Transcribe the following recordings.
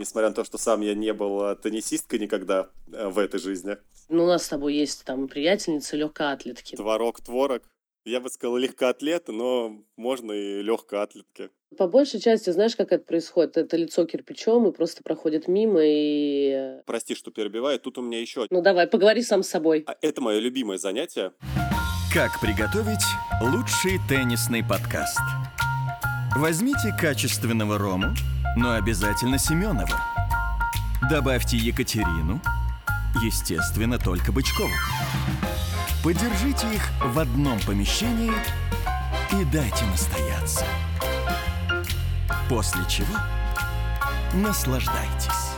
Несмотря на то, что сам я не был э, теннисисткой никогда э, в этой жизни. Ну, у нас с тобой есть там приятельницы легкоатлетки. Творог, творог. Я бы сказал легкоатлеты, но можно и легкоатлетки. По большей части, знаешь, как это происходит? Это лицо кирпичом и просто проходит мимо и... э, Прости, что перебиваю. Тут у меня еще... Ну давай, поговори сам с собой. А Это мое любимое занятие. Как приготовить лучший теннисный подкаст? Возьмите качественного рому, но обязательно Семенова. Добавьте Екатерину, естественно, только Бычкову. Подержите их в одном помещении и дайте настояться. После чего наслаждайтесь.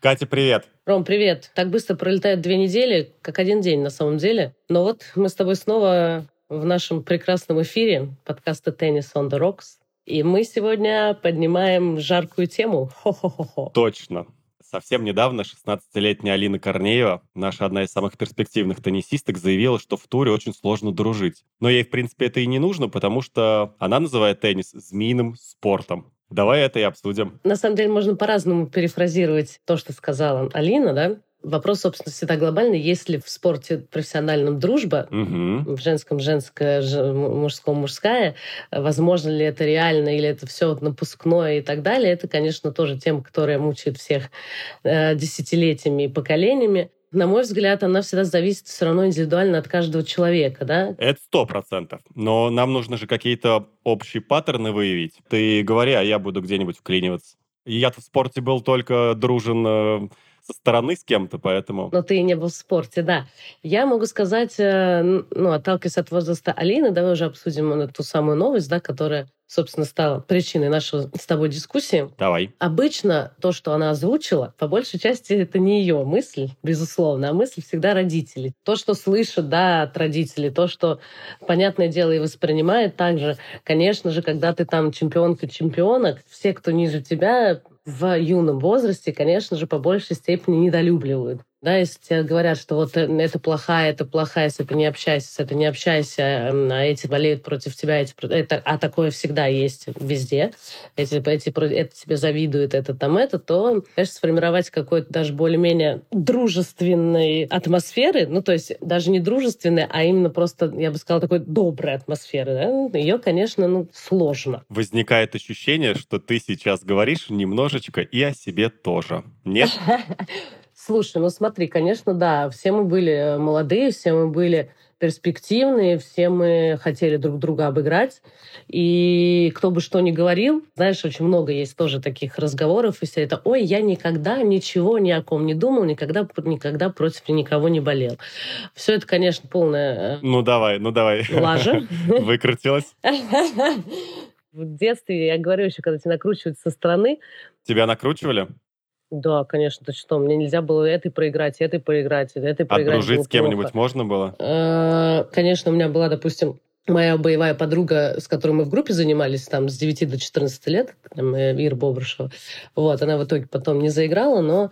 Катя, привет. Ром, привет. Так быстро пролетают две недели, как один день на самом деле. Но вот мы с тобой снова в нашем прекрасном эфире подкаста «Tennis on the Rocks». И мы сегодня поднимаем жаркую тему. Хо-хо-хо-хо. Точно. Совсем недавно 16-летняя Алина Корнеева, наша одна из самых перспективных теннисисток, заявила, что в туре очень сложно дружить. Но ей, в принципе, это и не нужно, потому что она называет теннис змеиным спортом. Давай это и обсудим. На самом деле можно по-разному перефразировать то, что сказала Алина, да? Вопрос, собственно, всегда глобальный. Есть ли в спорте профессиональном дружба, Мгм. в женском женская, м- мужском мужская, возможно ли это реально или это все вот напускное и так далее, это, конечно, тоже тема, которая мучает всех э, десятилетиями и поколениями. На мой взгляд, она всегда зависит все равно индивидуально от каждого человека, да? Это сто процентов. Но нам нужно же какие-то общие паттерны выявить. Ты говори, а я буду где-нибудь вклиниваться. Я-то в спорте был только дружен э, со стороны с кем-то, поэтому... Но ты не был в спорте, да. Я могу сказать, э, ну, отталкиваясь от возраста Алины, давай уже обсудим ту самую новость, да, которая, собственно, стала причиной нашей с тобой дискуссии. Давай. Обычно то, что она озвучила, по большей части это не ее мысль, безусловно, а мысль всегда родителей. То, что слышат, да, от родителей, то, что, понятное дело, и воспринимает также. Конечно же, когда ты там чемпионка-чемпионок, все, кто ниже тебя, в юном возрасте, конечно же, по большей степени недолюбливают. Да, если тебе говорят, что вот э, это плохая, это плохая, с этой не общайся, с этой не общайся, м, а эти болеют против тебя, эти, это, а такое всегда есть везде, эти, эти, это тебе завидуют, это там это, то, конечно, сформировать какой-то даже более-менее дружественной атмосферы, ну, то есть даже не дружественной, а именно просто, я бы сказала, такой доброй атмосферы, да, ее, конечно, ну, сложно. Возникает ощущение, что ты сейчас говоришь немножечко и о себе тоже. Нет? Слушай, ну смотри, конечно, да, все мы были молодые, все мы были перспективные, все мы хотели друг друга обыграть. И кто бы что ни говорил, знаешь, очень много есть тоже таких разговоров, и все это, ой, я никогда ничего ни о ком не думал, никогда, никогда против никого не болел. Все это, конечно, полная Ну давай, ну давай. э, лажа. Выкрутилась. В детстве, я говорю еще, когда тебя накручивают со стороны, Тебя накручивали? Да, конечно, ты что, мне нельзя было этой проиграть, этой проиграть, этой А проиграть. дружить было с кем-нибудь можно было? Э, Конечно, у меня была, допустим, моя боевая подруга, с которой мы в группе занимались там с 9 до 14 лет, там, э, Ира Бобрышева. Вот, она в итоге потом не заиграла, но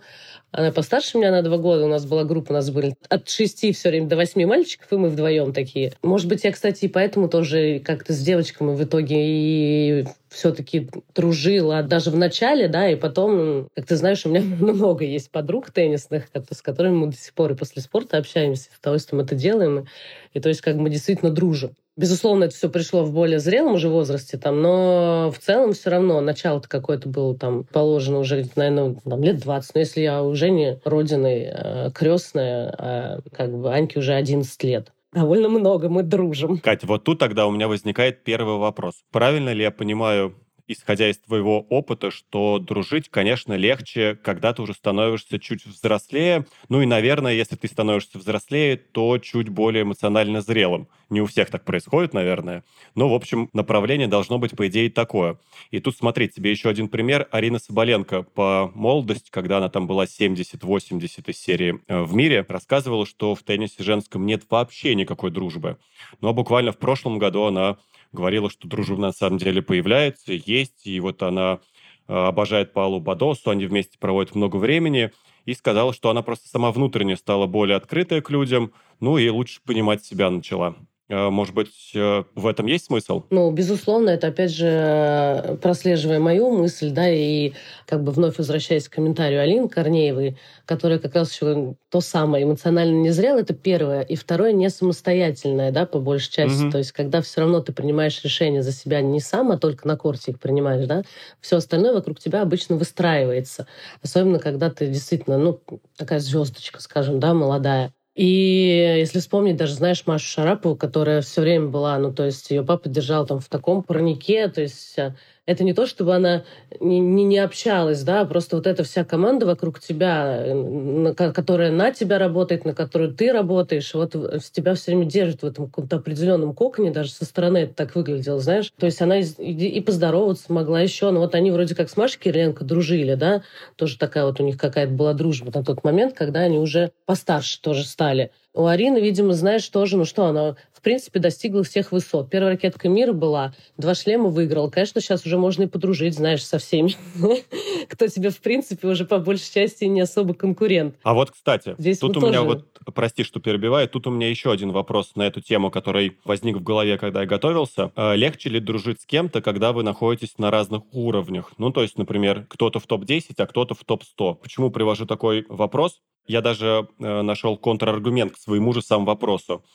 она постарше меня на два года. У нас была группа, у нас были от шести все время до восьми мальчиков, и мы вдвоем такие. Может быть, я, кстати, и поэтому тоже как-то с девочками в итоге и все-таки дружила даже в начале, да, и потом, как ты знаешь, у меня много есть подруг теннисных, с которыми мы до сих пор и после спорта общаемся, с удовольствием это делаем, и, то есть как мы действительно дружим. Безусловно, это все пришло в более зрелом уже возрасте, там, но в целом все равно начало-то какое-то было там положено уже, наверное, там, лет 20. Но если я у Жени родиной э, крестная, а как бы Аньке уже 11 лет. Довольно много мы дружим. Катя, вот тут тогда у меня возникает первый вопрос. Правильно ли я понимаю, исходя из твоего опыта, что дружить, конечно, легче, когда ты уже становишься чуть взрослее. Ну и, наверное, если ты становишься взрослее, то чуть более эмоционально зрелым. Не у всех так происходит, наверное. Но, в общем, направление должно быть, по идее, такое. И тут, смотри, тебе еще один пример. Арина Соболенко по молодости, когда она там была 70-80 из серии э, в мире, рассказывала, что в теннисе женском нет вообще никакой дружбы. Но буквально в прошлом году она говорила, что дружба на самом деле появляется, есть, и вот она э, обожает Паулу Бадосу, они вместе проводят много времени, и сказала, что она просто сама внутренне стала более открытая к людям, ну и лучше понимать себя начала. Э, может быть, э, в этом есть смысл? Ну, безусловно, это, опять же, прослеживая мою мысль, да, и как бы вновь возвращаясь к комментарию Алины Корнеевой, которая как раз еще то самое эмоционально не зрела, это первое. И второе, не самостоятельное, да, по большей части. Угу. То есть, когда все равно ты принимаешь решения за себя не сам, а только на корте их принимаешь, да, все остальное вокруг тебя обычно выстраивается. Особенно, когда ты действительно, ну, такая звездочка, скажем, да, молодая. И если вспомнить даже, знаешь, Машу Шарапову, которая все время была, ну, то есть ее папа держал там в таком парнике, то есть э, это не то, чтобы она не, не, не общалась, да, просто вот эта вся команда вокруг тебя, э, на, которая на тебя работает, на которую ты работаешь, вот тебя все время держит в этом каком-то определенном коконе, даже со стороны это так выглядело, знаешь. То есть она и, и поздороваться могла еще, но вот они вроде как с Машей Кириленко дружили, да, тоже такая вот у них какая-то была дружба на тот момент, когда они уже постарше тоже стали. У Арины, видимо, знаешь, тоже, ну что, она, принципе, достигла всех высот. Первая ракетка мира была, два шлема выиграла. Конечно, сейчас уже можно и подружить, знаешь, со всеми, кто тебе, в принципе, уже по большей части не особо конкурент. А вот, кстати, Здесь тут у тоже... меня вот, прости, что перебиваю, тут у меня еще один вопрос на эту тему, который возник в голове, когда я готовился. А, легче ли дружить с кем-то, когда вы находитесь на разных уровнях? Ну, то есть, например, кто-то в топ-10, а кто-то в топ-100. Почему привожу такой вопрос? Я даже э, нашел контраргумент к своему же самому вопросу.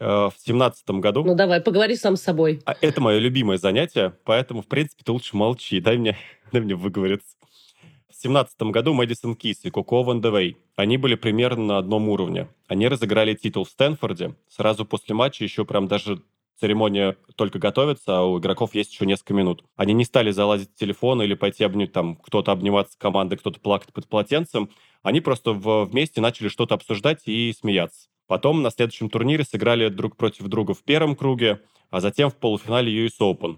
Э, в семнадцатом году... Ну давай, поговори сам с собой. А это мое любимое занятие, поэтому, в принципе, ты лучше молчи, дай мне, дай мне выговориться. В семнадцатом году Мэдисон Кис и Коко Ван Девей, они были примерно на одном уровне. Они разыграли титул в Стэнфорде. Сразу после матча еще прям даже церемония только готовится, а у игроков есть еще несколько минут. Они не стали залазить в телефон или пойти обнять, там, кто-то обниматься командой, кто-то плакать под полотенцем. Они просто в, вместе начали что-то обсуждать и смеяться. Потом на следующем турнире сыграли друг против друга в первом круге, а затем в полуфинале US Open.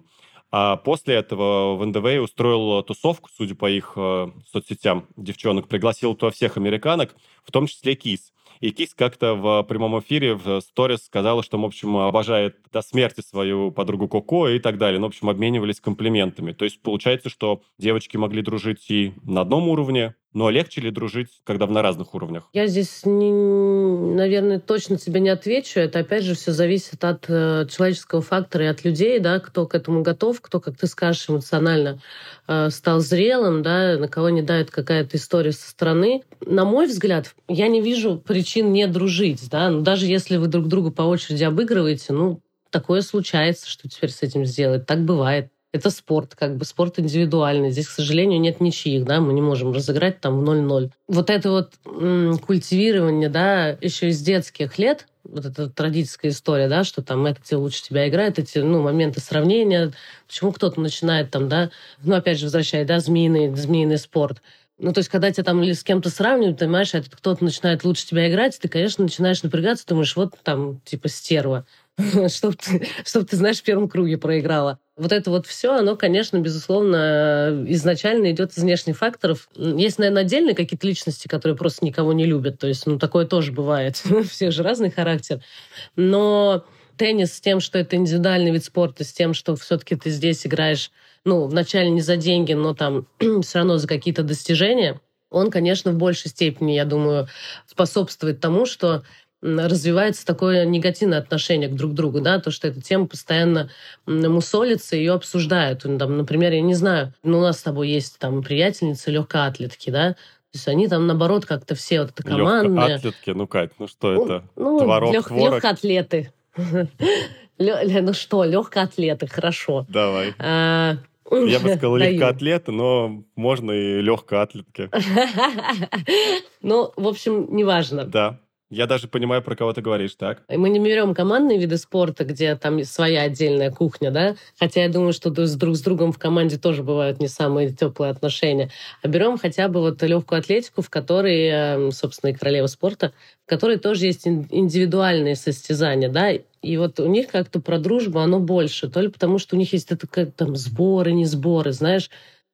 А после этого в НДВ устроил тусовку, судя по их э, соцсетям, девчонок, пригласил туда всех американок, в том числе Кис. И Кис как-то в прямом эфире в сторис сказала, что, в общем, обожает до смерти свою подругу Коко и так далее. Ну, в общем, обменивались комплиментами. То есть получается, что девочки могли дружить и на одном уровне, но легче ли дружить, когда на разных уровнях? Я здесь, не, наверное, точно тебе не отвечу. Это, опять же, все зависит от э, человеческого фактора и от людей, да, кто к этому готов, кто, как ты скажешь, эмоционально э, стал зрелым, да, на кого не дает какая-то история со стороны. На мой взгляд, я не вижу причин не дружить, да, ну, даже если вы друг друга по очереди обыгрываете, ну, такое случается, что теперь с этим сделать. Так бывает это спорт, как бы спорт индивидуальный. Здесь, к сожалению, нет ничьих, да, мы не можем разыграть там в 0-0. Вот это вот м- культивирование, да, еще из детских лет, вот эта традиционная история, да, что там тебе лучше тебя играет, эти, ну, моменты сравнения, почему кто-то начинает там, да, ну, опять же, возвращая, да, змеиный, змеиный спорт. Ну, то есть, когда тебя там или с кем-то сравнивают, понимаешь, этот кто-то начинает лучше тебя играть, ты, конечно, начинаешь напрягаться, думаешь, вот там, типа, стерва. чтобы ты, чтоб ты, знаешь, в первом круге проиграла. Вот это вот все, оно, конечно, безусловно, изначально идет из внешних факторов. Есть, наверное, отдельные какие-то личности, которые просто никого не любят. То есть, ну, такое тоже бывает. У всех же разный характер. Но теннис с тем, что это индивидуальный вид спорта, с тем, что все-таки ты здесь играешь, ну, вначале не за деньги, но там все равно за какие-то достижения, он, конечно, в большей степени, я думаю, способствует тому, что развивается такое негативное отношение к друг другу, да, то, что эта тема постоянно мусолится, ее обсуждают. Ну, там, например, я не знаю, ну, у нас с тобой есть там приятельницы легкоатлетки, да, то есть они там, наоборот, как-то все вот это командные. Легкоатлетки, ну, Кать, ну что ну, это? Ну, Творог, лег, творог? Легкоатлеты. Ну что, легкоатлеты, хорошо. Давай. А, я бы сказал легкоатлеты, но можно и легкоатлетки. Ну, в общем, неважно. Да. Я даже понимаю, про кого ты говоришь, так? Мы не берем командные виды спорта, где там своя отдельная кухня, да, хотя я думаю, что с друг с другом в команде тоже бывают не самые теплые отношения, а берем хотя бы вот легкую атлетику, в которой, эм, собственно, и королева спорта, в которой тоже есть индивидуальные состязания, да, и вот у них как-то про дружбу оно больше, то ли потому, что у них есть это как там сборы, не сборы, знаешь,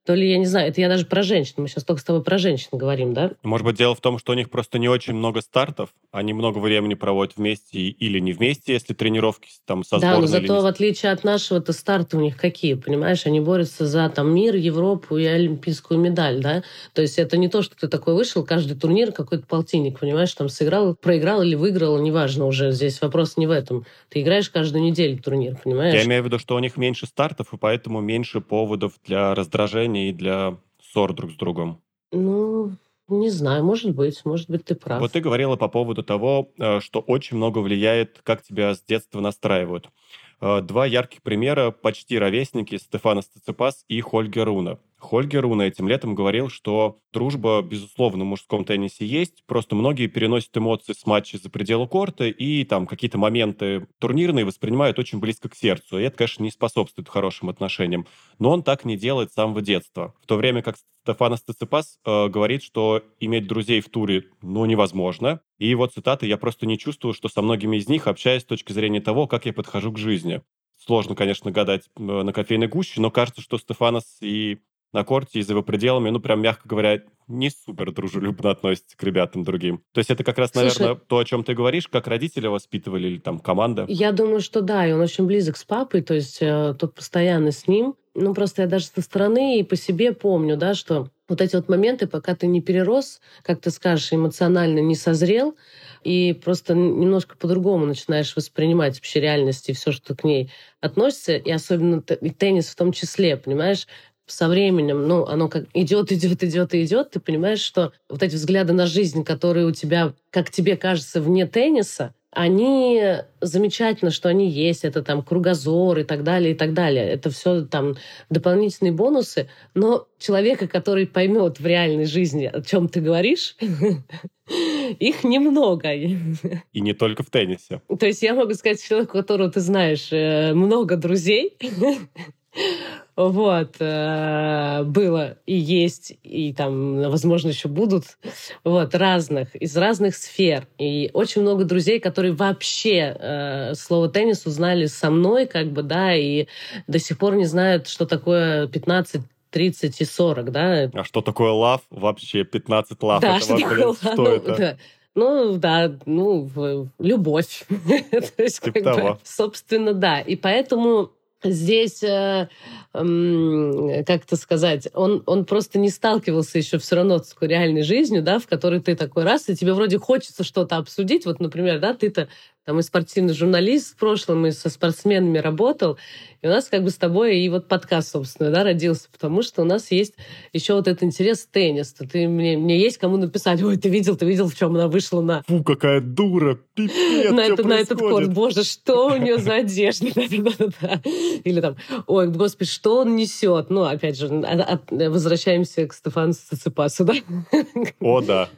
то ли, я не знаю, это я даже про женщин, мы сейчас только с тобой про женщин говорим, да? Может быть, дело в том, что у них просто не очень много стартов, они много времени проводят вместе или не вместе, если тренировки там со Да, но зато не в отличие от нашего-то старты у них какие, понимаешь? Они борются за там мир, Европу и олимпийскую медаль, да? То есть это не то, что ты такой вышел, каждый турнир какой-то полтинник, понимаешь? Там сыграл, проиграл или выиграл, неважно уже. Здесь вопрос не в этом. Ты играешь каждую неделю турнир, понимаешь? Я имею в виду, что у них меньше стартов, и поэтому меньше поводов для раздражения и для ссор друг с другом. Ну, не знаю, может быть, может быть, ты прав. Вот ты говорила по поводу того, э, что очень много влияет, как тебя с детства настраивают. Э, Два ярких примера, почти ровесники, Стефана Стецепас и Хольгер Руна. Хольгер Руна этим летом говорил, что дружба, безусловно, в мужском теннисе есть, просто многие переносят эмоции с матча за пределы корта и там какие-то моменты турнирные воспринимают очень близко к сердцу. И это, конечно, не способствует хорошим отношениям. Но он так не делает с самого детства. В то время как Стефанос Циципас э, говорит, что иметь друзей в туре, ну, невозможно. И его цитаты «Я просто не чувствую, что со многими из них общаюсь с точки зрения того, как я подхожу к жизни». Сложно, конечно, гадать э, на кофейной гуще, но кажется, что Стефанос и на корте и за его пределами, ну, прям, мягко говоря, не супер дружелюбно относится к ребятам другим. То есть это как раз, Слушай- наверное, то, о чем ты говоришь, как родители воспитывали или там команда. Я думаю, что да, и он очень близок с папой, то есть э, тот постоянно с ним. Ну, просто я даже со стороны и по себе помню, да, что вот эти вот моменты, пока ты не перерос, как ты скажешь, эмоционально не созрел, и просто немножко по-другому начинаешь воспринимать вообще реальность и все, что к ней относится, и особенно и теннис в том числе, понимаешь? Со временем, ну, оно как идет, идет, идет и идет, ты понимаешь, что вот эти взгляды на жизнь, которые у тебя, как тебе кажется, вне тенниса, они замечательно, что они есть, это там кругозор и так далее, и так далее. Это все там дополнительные бонусы, но человека, который поймет в реальной жизни, о чем ты говоришь, их немного. И не только в теннисе. То есть я могу сказать человеку, которого ты знаешь, э, много друзей, вот, э, было и есть, и там, возможно, еще будут, вот, разных, из разных сфер. И очень много друзей, которые вообще э, слово теннис узнали со мной, как бы, да, и до сих пор не знают, что такое 15 30 и 40, да. А что такое лав? Вообще 15 лав. Да, это что вообще, такое что ну, это? да. Ну, да, ну, любовь. То есть, Типа как бы, собственно, да. И поэтому здесь, э, как это сказать, он, он просто не сталкивался еще все равно с реальной жизнью, да, в которой ты такой раз, и тебе вроде хочется что-то обсудить. Вот, например, да, ты-то там и спортивный журналист в прошлом, и со спортсменами работал, и у нас как бы с тобой и вот подкаст, собственно, да, родился, потому что у нас есть еще вот этот интерес теннис. Ты мне, мне есть кому написать, ой, ты видел, ты видел, в чем она вышла на Фу, какая дура! Пипец, на, это- на этот корт. Боже, что у нее за одежда? Или там, ой, господи, что он несет? Ну, опять же, а- а- возвращаемся к Стефану Циципасу, да? О, да.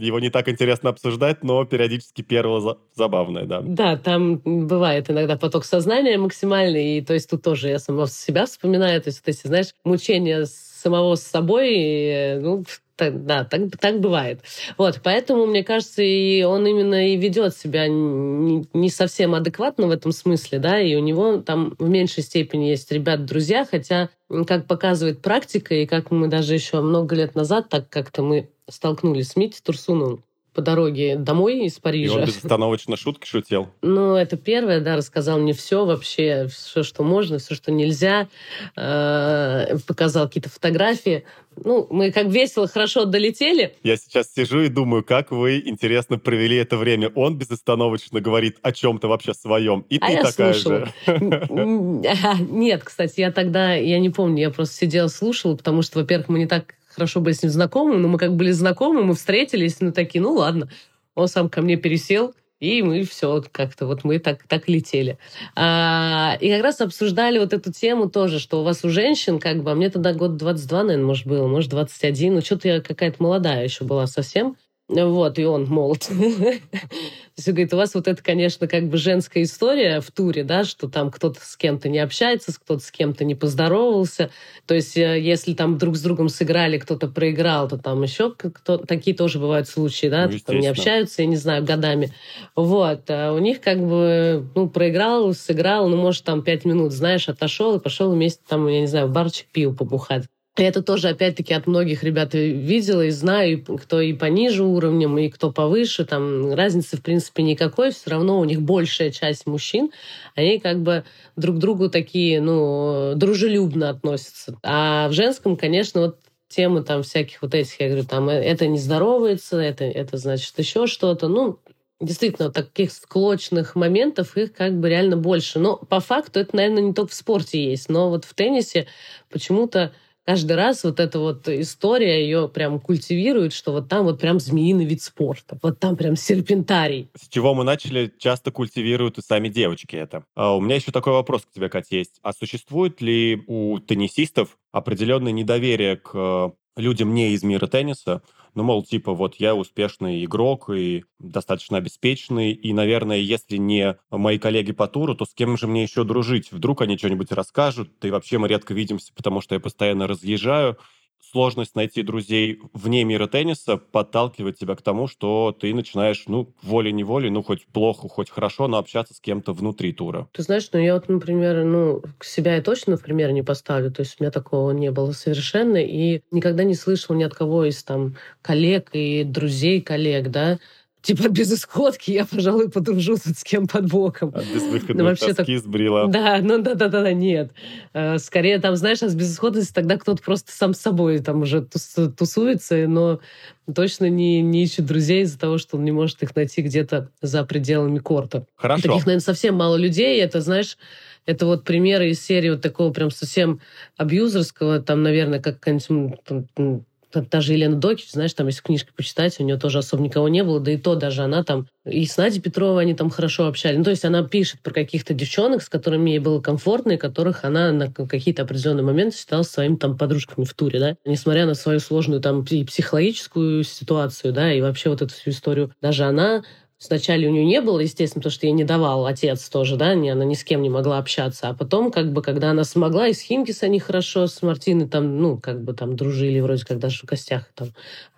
Его не так интересно обсуждать, но периодически первое за- забавное, да. Да, там бывает иногда поток сознания максимальный, и то есть тут тоже я сама себя вспоминаю, то есть вот эти, знаешь, мучения самого с собой, и, ну, так- да, так, так бывает. Вот, поэтому, мне кажется, и он именно и ведет себя не, не совсем адекватно в этом смысле, да, и у него там в меньшей степени есть ребят-друзья, хотя, как показывает практика, и как мы даже еще много лет назад, так как-то мы столкнулись с Митей Турсуновым по дороге домой из И Парижа. он безостановочно шутки шутил. Ну, это первое, да, рассказал мне все вообще, все, что можно, все, что нельзя. Э, Показал какие-то фотографии. Ну, мы как весело, хорошо долетели. Я сейчас сижу и думаю, как вы, интересно, провели это время. Он безостановочно говорит о чем-то вообще своем. И А ты я такая слушала. же. Нет, кстати, я тогда, я не помню, я просто сидела, слушала, потому что, во-первых, мы не так хорошо были с ним знакомы, но мы как были знакомы, мы встретились, ну, такие, ну, ладно. Он сам ко мне пересел, и мы все как-то вот мы так, так летели. А, и как раз обсуждали вот эту тему тоже, что у вас у женщин, как бы, а мне тогда год 22, наверное, может, было, может, 21, ну, что-то я какая-то молодая еще была совсем. Вот, и он молод. Он говорит, у вас вот это, конечно, как бы женская история в туре, да, что там кто-то с кем-то не общается, кто-то с кем-то не поздоровался. То есть, э, если там друг с другом сыграли, кто-то проиграл, то там еще кто такие тоже бывают случаи, да, Ну, там не общаются, я не знаю, годами. Вот. А у них как бы, ну, проиграл, сыграл, ну, может, там пять минут, знаешь, отошел и пошел вместе там, я не знаю, в барчик пил побухать. Это тоже, опять-таки, от многих ребят видела и знаю, кто и пониже уровнем, и кто повыше. Там разницы, в принципе, никакой. Все равно у них большая часть мужчин, они как бы друг к другу такие, ну, дружелюбно относятся. А в женском, конечно, вот темы там всяких вот этих, я говорю, там это не здоровается, это, это значит еще что-то. Ну, действительно, таких склочных моментов их как бы реально больше. Но по факту это, наверное, не только в спорте есть, но вот в теннисе почему-то каждый раз вот эта вот история ее прям культивирует, что вот там вот прям змеиный вид спорта, вот там прям серпентарий. С чего мы начали, часто культивируют и сами девочки это. А у меня еще такой вопрос к тебе, Катя, есть. А существует ли у теннисистов определенное недоверие к людям не из мира тенниса, ну, мол, типа, вот я успешный игрок и достаточно обеспеченный, и, наверное, если не мои коллеги по туру, то с кем же мне еще дружить? Вдруг они что-нибудь расскажут, и вообще мы редко видимся, потому что я постоянно разъезжаю, сложность найти друзей вне мира тенниса подталкивает тебя к тому, что ты начинаешь, ну, волей-неволей, ну, хоть плохо, хоть хорошо, но общаться с кем-то внутри тура. Ты знаешь, ну, я вот, например, ну, себя я точно, например, не поставлю, то есть у меня такого не было совершенно, и никогда не слышал ни от кого из там коллег и друзей коллег, да, типа без исходки я, пожалуй, подружу тут с кем под боком. От безвыходной ну, вообще тоски так... сбрила. Да, ну да-да-да, нет. Э, скорее там, знаешь, а с безысходности тогда кто-то просто сам с собой там уже тусуется, но точно не, не ищет друзей из-за того, что он не может их найти где-то за пределами корта. Хорошо. Таких, наверное, совсем мало людей. Это, знаешь, это вот примеры из серии вот такого прям совсем абьюзерского, там, наверное, как какая-нибудь та же Елена Докич, знаешь, там, если книжки почитать, у нее тоже особо никого не было, да и то даже она там, и с Надей Петровой они там хорошо общались. Ну, то есть она пишет про каких-то девчонок, с которыми ей было комфортно, и которых она на какие-то определенные моменты считала своими там подружками в туре, да. Несмотря на свою сложную там и психологическую ситуацию, да, и вообще вот эту всю историю, даже она Сначала у нее не было, естественно, потому что ей не давал отец тоже, да, не, она ни с кем не могла общаться. А потом, как бы, когда она смогла, и с Химкис они хорошо, с Мартиной там, ну, как бы там дружили, вроде как даже в гостях там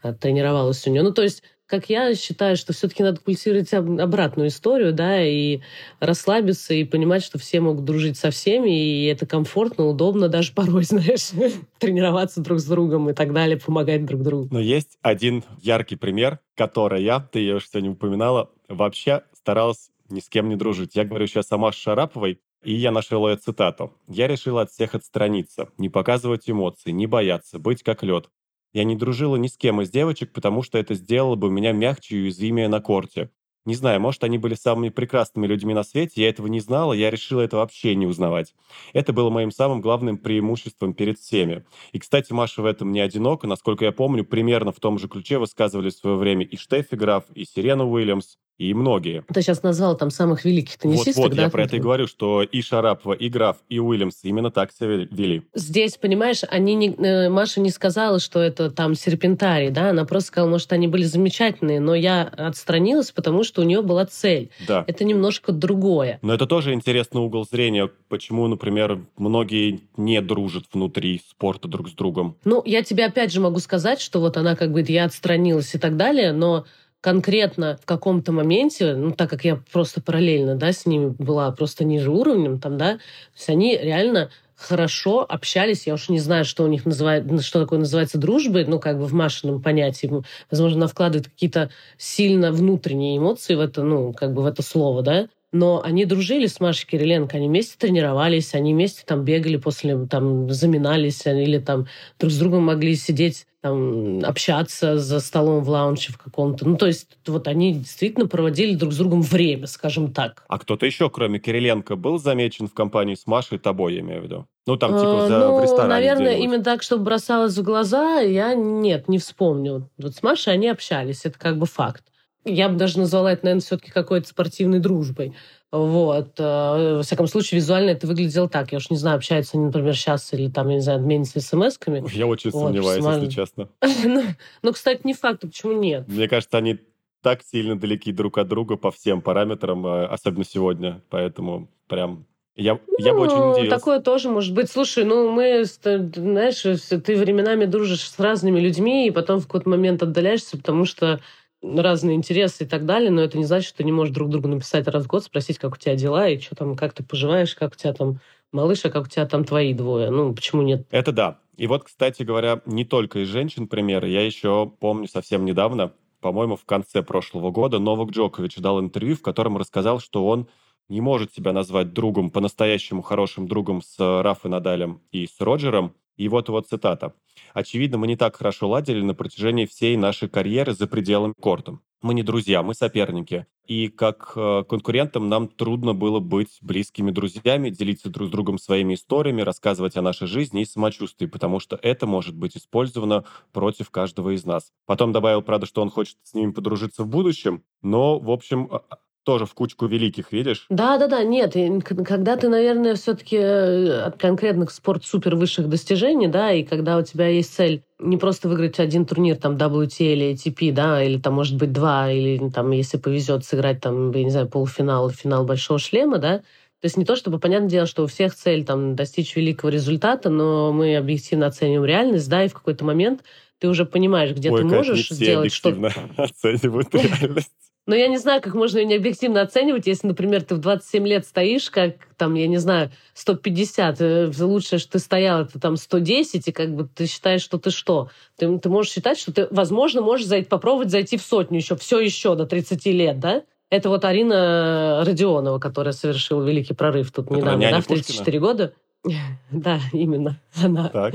а, тренировалась у нее. Ну, то есть как я считаю, что все-таки надо культивировать обратную историю, да, и расслабиться, и понимать, что все могут дружить со всеми, и это комфортно, удобно даже порой, знаешь, тренироваться друг с другом и так далее, помогать друг другу. Но есть один яркий пример, который я, ты ее сегодня упоминала, вообще старалась ни с кем не дружить. Я говорю сейчас о Маше Шараповой, и я нашел ее цитату. «Я решила от всех отстраниться, не показывать эмоций, не бояться, быть как лед. Я не дружила ни с кем из девочек, потому что это сделало бы меня мягче и уязвимее на корте. Не знаю, может, они были самыми прекрасными людьми на свете, я этого не знала, я решила это вообще не узнавать. Это было моим самым главным преимуществом перед всеми. И, кстати, Маша в этом не одинока. Насколько я помню, примерно в том же ключе высказывались в свое время и Штеффи Граф, и Сирена Уильямс, и многие. Ты сейчас назвал там самых великих теннисистов, Вот, вот да? я про это и говорю, что и Шарапова, и Граф, и Уильямс именно так себя вели. Здесь, понимаешь, они не, э, Маша не сказала, что это там серпентарий, да, она просто сказала, может, они были замечательные, но я отстранилась, потому что у нее была цель. Да. Это немножко другое. Но это тоже интересный угол зрения, почему, например, многие не дружат внутри спорта друг с другом. Ну, я тебе опять же могу сказать, что вот она как бы, я отстранилась и так далее, но конкретно в каком-то моменте, ну, так как я просто параллельно, да, с ними была просто ниже уровнем, там, да, то есть они реально хорошо общались. Я уж не знаю, что у них называет, что такое называется дружбой, ну, как бы в Машином понятии. Возможно, она вкладывает какие-то сильно внутренние эмоции в это, ну, как бы в это слово, да но они дружили с Машей Кириленко, они вместе тренировались, они вместе там бегали после, там, заминались, или там друг с другом могли сидеть, там, общаться за столом в лаунче в каком-то. Ну, то есть вот они действительно проводили друг с другом время, скажем так. А кто-то еще, кроме Кириленко, был замечен в компании с Машей тобой, я имею в виду? Ну, там, типа, за, ну, в ресторане наверное, именно так, чтобы бросалось в глаза, я нет, не вспомню. Вот с Машей они общались, это как бы факт. Я бы даже назвала это, наверное, все-таки какой-то спортивной дружбой. Вот. Э, во всяком случае, визуально это выглядело так. Я уж не знаю, общаются они, например, сейчас или там, я не знаю, обменятся смс-ками. Я очень вот, сомневаюсь, если честно. ну, ну, кстати, не факт, почему нет? Мне кажется, они так сильно далеки друг от друга по всем параметрам, э, особенно сегодня. Поэтому прям я, ну, я бы очень ну, удивился. Такое тоже может быть. Слушай, ну мы, знаешь, ты временами дружишь с разными людьми, и потом в какой-то момент отдаляешься, потому что разные интересы и так далее, но это не значит, что ты не можешь друг другу написать раз в год, спросить, как у тебя дела, и что там, как ты поживаешь, как у тебя там малыш, а как у тебя там твои двое. Ну, почему нет? Это да. И вот, кстати говоря, не только из женщин примеры. Я еще помню совсем недавно, по-моему, в конце прошлого года Новак Джокович дал интервью, в котором рассказал, что он не может себя назвать другом, по-настоящему хорошим другом с Рафой Надалем и с Роджером. И вот его цитата. «Очевидно, мы не так хорошо ладили на протяжении всей нашей карьеры за пределами корта. Мы не друзья, мы соперники. И как э, конкурентам нам трудно было быть близкими друзьями, делиться друг с другом своими историями, рассказывать о нашей жизни и самочувствии, потому что это может быть использовано против каждого из нас. Потом добавил, правда, что он хочет с ними подружиться в будущем, но, в общем, а, а, тоже в кучку великих, видишь? Да, да, да, нет. Когда ты, наверное, все-таки э, от конкретных спорт-супер высших достижений, да, и когда у тебя есть цель не просто выиграть один турнир, там, WTA или ATP, да, или там, может быть, два, или там, если повезет, сыграть там, я не знаю, полуфинал, финал большого шлема, да, то есть не то, чтобы, понятное дело, что у всех цель там достичь великого результата, но мы объективно оцениваем реальность, да, и в какой-то момент ты уже понимаешь, где Ой, ты можешь сделать что-то. оценивают реальность. Но я не знаю, как можно ее не объективно оценивать, если, например, ты в 27 лет стоишь, как там, я не знаю, 150, э, лучшее, что ты стоял, это там 110, и как бы ты считаешь, что ты что? Ты, ты можешь считать, что ты, возможно, можешь зайти, попробовать зайти в сотню еще, все еще до 30 лет, да? Это вот Арина Родионова, которая совершила великий прорыв тут это недавно, да, в 34 Пушкина? года. Да, именно она. Так.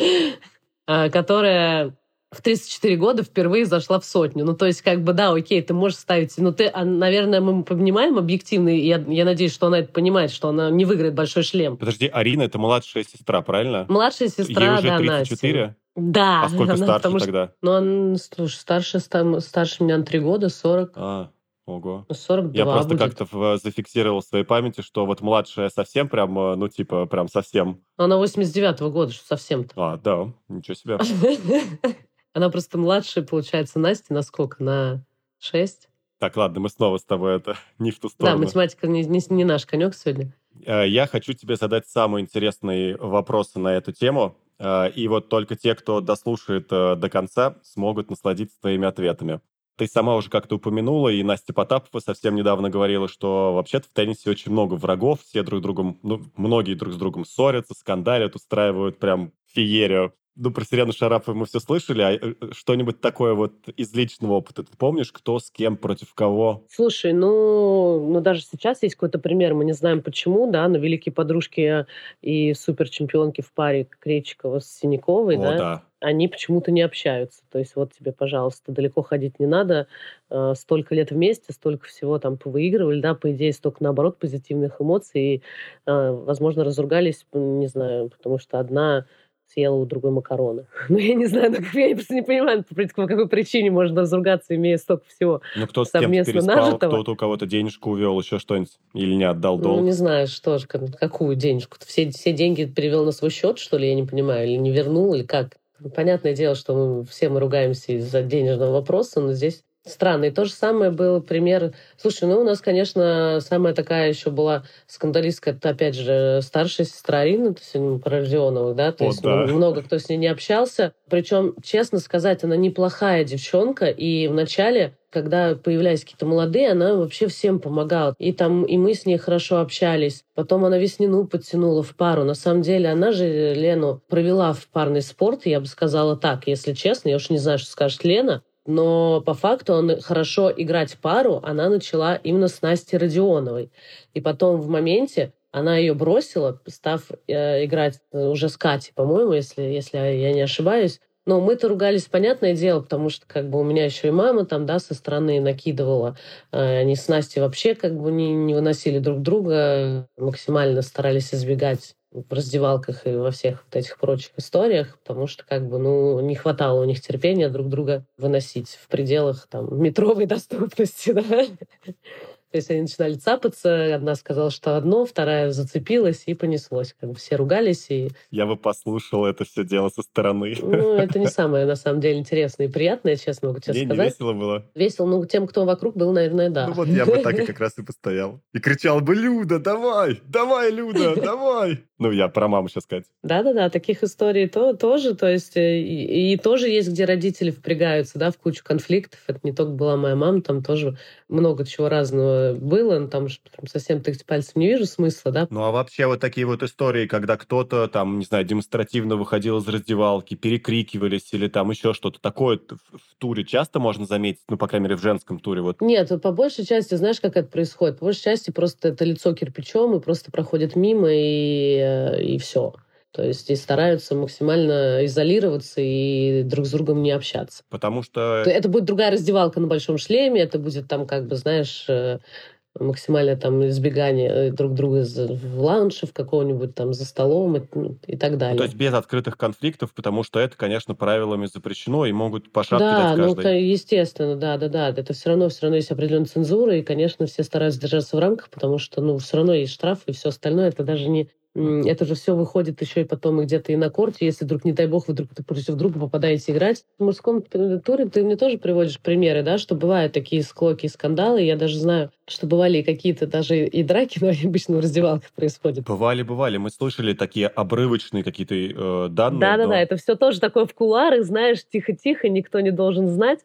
А, которая в 34 года впервые зашла в сотню. Ну, то есть, как бы, да, окей, ты можешь ставить... Но ты, а, наверное, мы понимаем объективно, и я, я надеюсь, что она это понимает, что она не выиграет большой шлем. Подожди, Арина — это младшая сестра, правильно? Младшая сестра, Ей уже да, 34? Настя. Да. А сколько она, старше что, тогда? Ну, он, слушай, старше, старше меня на 3 года, 40. А, ого. 42 Я просто как-то зафиксировал в своей памяти, что вот младшая совсем прям, э, ну, типа, прям совсем. Она 89-го года, что совсем-то. А, да, ничего себе. Она просто младшая, получается, Настя на сколько? На 6? Так, ладно, мы снова с тобой это не в ту сторону. Да, математика не, не, не наш конек сегодня. Э, я хочу тебе задать самые интересные вопросы на эту тему. Э, и вот только те, кто дослушает э, до конца, смогут насладиться твоими ответами. Ты сама уже как-то упомянула, и Настя Потапова совсем недавно говорила, что вообще-то в теннисе очень много врагов, все друг другом, ну, многие друг с другом ссорятся, скандалят, устраивают прям феерию. Ну, про Сирену Шарапову мы все слышали, а э, что-нибудь такое вот из личного опыта ты помнишь, кто с кем, против кого? Слушай, ну, ну даже сейчас есть какой-то пример, мы не знаем почему, да, но великие подружки и суперчемпионки в паре Кречикова с Синяковой, О, да, да. они почему-то не общаются. То есть вот тебе, пожалуйста, далеко ходить не надо, э, столько лет вместе, столько всего там повыигрывали, да, по идее, столько, наоборот, позитивных эмоций, и, э, возможно, разругались, не знаю, потому что одна съела у другой макароны. Ну, я не знаю, ну, я просто не понимаю, по какой причине можно разругаться, имея столько всего Ну, кто с кем-то переспал, кто-то у кого-то денежку увел, еще что-нибудь, или не отдал долг. Ну, не знаю, что же, какую денежку? Все, все деньги перевел на свой счет, что ли, я не понимаю, или не вернул, или как? Понятное дело, что мы все мы ругаемся из-за денежного вопроса, но здесь Странно. И то же самое был пример. Слушай, ну у нас, конечно, самая такая еще была скандалистка, это, опять же, старшая сестра Арины, то есть ну, про Родионовых, да, то О, есть да. много кто с ней не общался. Причем, честно сказать, она неплохая девчонка, и вначале когда появлялись какие-то молодые, она вообще всем помогала. И там и мы с ней хорошо общались. Потом она Веснину подтянула в пару. На самом деле она же Лену провела в парный спорт, я бы сказала так, если честно. Я уж не знаю, что скажет Лена но по факту он хорошо играть пару она начала именно с Настей Родионовой. И потом в моменте она ее бросила, став э, играть уже с Катей, по-моему, если, если я не ошибаюсь. Но мы-то ругались, понятное дело, потому что как бы у меня еще и мама там, да, со стороны накидывала. Э, они с Настей вообще как бы не, не выносили друг друга, максимально старались избегать в раздевалках и во всех вот этих прочих историях, потому что как бы, ну, не хватало у них терпения друг друга выносить в пределах там метровой доступности, да. То есть они начинали цапаться, одна сказала, что одно, вторая зацепилась и понеслось. Как бы все ругались. И... Я бы послушал это все дело со стороны. Ну, это не самое, на самом деле, интересное и приятное, честно могу тебе не, сказать. Не весело было? Весело, ну, тем, кто вокруг был, наверное, да. Ну вот я бы так и как раз и постоял. И кричал бы, Люда, давай, давай, Люда, давай. Ну, я про маму сейчас сказать. Да-да-да, таких историй то, тоже, то есть э, и, и тоже есть, где родители впрягаются, да, в кучу конфликтов. Это не только была моя мама, там тоже много чего разного бы было, но там же прям совсем тыкать пальцем не вижу смысла, да. Ну а вообще вот такие вот истории, когда кто-то там, не знаю, демонстративно выходил из раздевалки, перекрикивались или там еще что-то такое в, в туре часто можно заметить, ну, по крайней мере, в женском туре вот? Нет, по большей части, знаешь, как это происходит? По большей части просто это лицо кирпичом и просто проходит мимо и, э, и все. То есть и стараются максимально изолироваться и друг с другом не общаться. Потому что... Это будет другая раздевалка на большом шлеме, это будет там, как бы, знаешь, э, максимальное там избегание э, друг друга в лаунже, в какого-нибудь там за столом и, ну, и так далее. Ну, то есть без открытых конфликтов, потому что это, конечно, правилами запрещено и могут по шапке да, дать ну, каждый. ну, естественно, да, да, да. Это все равно, все равно есть определенная цензура, и, конечно, все стараются держаться в рамках, потому что, ну, все равно есть штраф и все остальное. Это даже не это же все выходит еще и потом и где-то и на корте, если вдруг, не дай бог, вы вдруг против друга попадаете играть. В мужском туре ты мне тоже приводишь примеры, да, что бывают такие склоки и скандалы. Я даже знаю, что бывали какие-то даже и драки, но они обычно в раздевалках происходят. Бывали, бывали. Мы слышали такие обрывочные какие-то э, данные. Да-да-да, но... это все тоже такое в кулуарах, знаешь, тихо-тихо, никто не должен знать.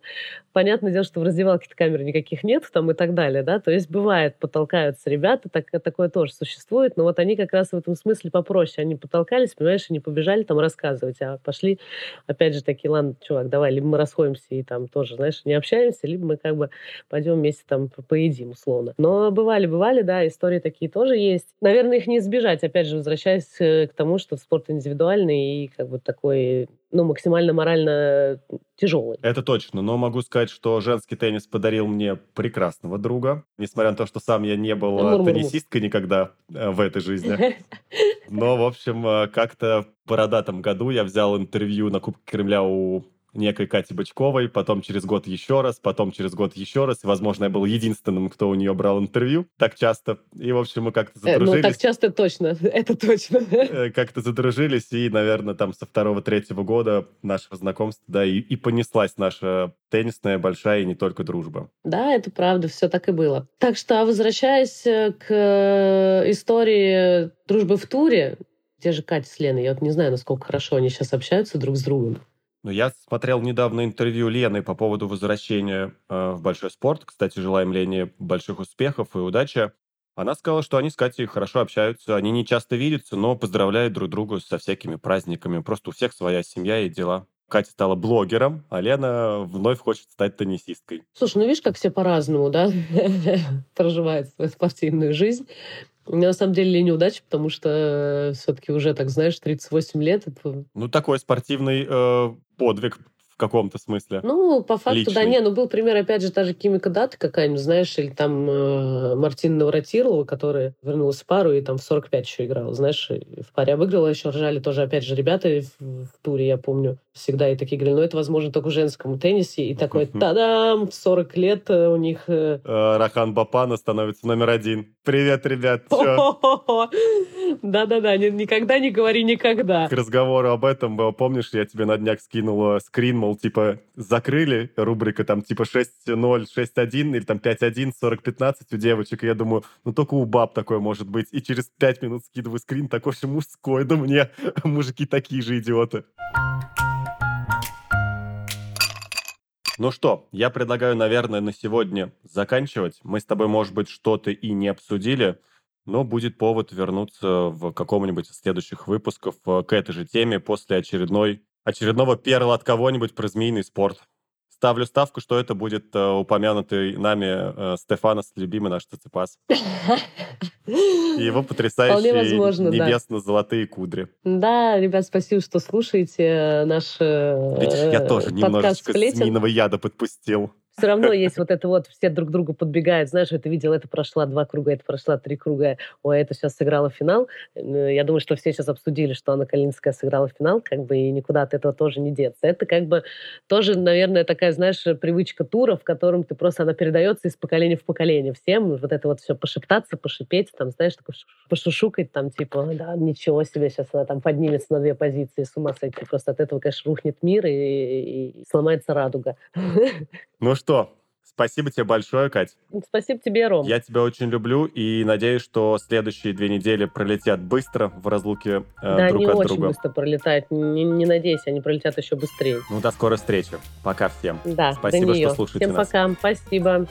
Понятное дело, что в раздевалке камер никаких нет там и так далее, да, то есть бывает, потолкаются ребята, так, такое тоже существует, но вот они как раз в этом смысле попроще. Они потолкались, понимаешь, и не побежали там рассказывать, а пошли, опять же, такие, ладно, чувак, давай, либо мы расходимся и там тоже, знаешь, не общаемся, либо мы как бы пойдем вместе там поедим, условно. Но бывали, бывали, да, истории такие тоже есть. Наверное, их не избежать, опять же, возвращаясь э, к тому, что спорт индивидуальный и как бы такой ну, максимально морально тяжелый. Это точно, но могу сказать, что женский теннис подарил мне прекрасного друга, несмотря на то, что сам я не был Мур-мур-мур. теннисисткой никогда э, в этой жизни. Но, в общем, э, как-то в бородатом году я взял интервью на Кубке Кремля у некой Кати Бычковой, потом через год еще раз, потом через год еще раз. И, возможно, я был единственным, кто у нее брал интервью так часто. И, в общем, мы как-то задружились. Э, ну, так часто точно, это точно. Э, как-то задружились, и, наверное, там со второго-третьего года нашего знакомства, да, и, и понеслась наша теннисная большая и не только дружба. Да, это правда, все так и было. Так что, возвращаясь э, к истории дружбы в туре, те же Катя с Леной, я вот не знаю, насколько хорошо они сейчас общаются друг с другом. Ну, я смотрел недавно интервью Лены по поводу возвращения э, в большой спорт. Кстати, желаем Лене больших успехов и удачи. Она сказала, что они с Катей хорошо общаются, они не часто видятся, но поздравляют друг друга со всякими праздниками. Просто у всех своя семья и дела. Катя стала блогером, а Лена вновь хочет стать теннисисткой. Слушай, ну видишь, как все по-разному, да, проживают свою спортивную жизнь. На самом деле неудача, потому что все-таки уже, так знаешь, 38 лет. Это... Ну, такой спортивный э, подвиг каком-то смысле. Ну, по факту, личный. да, не, ну был пример, опять же, та же Кимика Даты какая-нибудь, знаешь, или там э, Мартина Навратилова, которая вернулась в пару и там в 45 еще играла, знаешь, в паре выиграла, еще ржали тоже, опять же, ребята в, в туре, я помню, всегда и такие говорили, ну, это возможно только в женском теннисе, и такой, та-дам, 40 лет э, у них... Э... э Рахан Бапана становится номер один. Привет, ребят, Да-да-да, никогда не говори никогда. К разговору об этом, помнишь, я тебе на днях скинула скрин, мол, типа, закрыли рубрика там типа 6.0, 6.1 или там 5.1, 40.15 у девочек, и я думаю, ну только у баб такое может быть. И через 5 минут скидываю скрин такой же мужской, да мне мужики такие же идиоты. Ну что, я предлагаю, наверное, на сегодня заканчивать. Мы с тобой, может быть, что-то и не обсудили, но будет повод вернуться в каком-нибудь из следующих выпусков э, к этой же теме после очередной очередного перла от кого-нибудь про змеиный спорт. Ставлю ставку, что это будет э, упомянутый нами э, Стефанос, любимый наш циципас. И его потрясающие небесно-золотые кудри. Да, ребят, спасибо, что слушаете наш э, Видишь, я тоже немножечко змеиного яда подпустил все равно есть вот это вот, все друг другу подбегают, знаешь, это видел, это прошла два круга, это прошла три круга, ой, это сейчас сыграла финал. Я думаю, что все сейчас обсудили, что Анна Калинская сыграла финал, как бы, и никуда от этого тоже не деться. Это как бы тоже, наверное, такая, знаешь, привычка тура, в котором ты просто, она передается из поколения в поколение всем, вот это вот все пошептаться, пошипеть, там, знаешь, такой пошушукать, там, типа, да, ничего себе, сейчас она там поднимется на две позиции, с ума сойти. Просто от этого, конечно, рухнет мир и, и, и сломается радуга. Ну что, спасибо тебе большое, Кать. Спасибо тебе, Ром. Я тебя очень люблю и надеюсь, что следующие две недели пролетят быстро в разлуке э, да, друг от друга. Да, очень быстро пролетают. Не, не надейся, они пролетят еще быстрее. Ну, до скорой встречи. Пока всем. Да, Спасибо, что слушаете Всем нас. пока. Спасибо.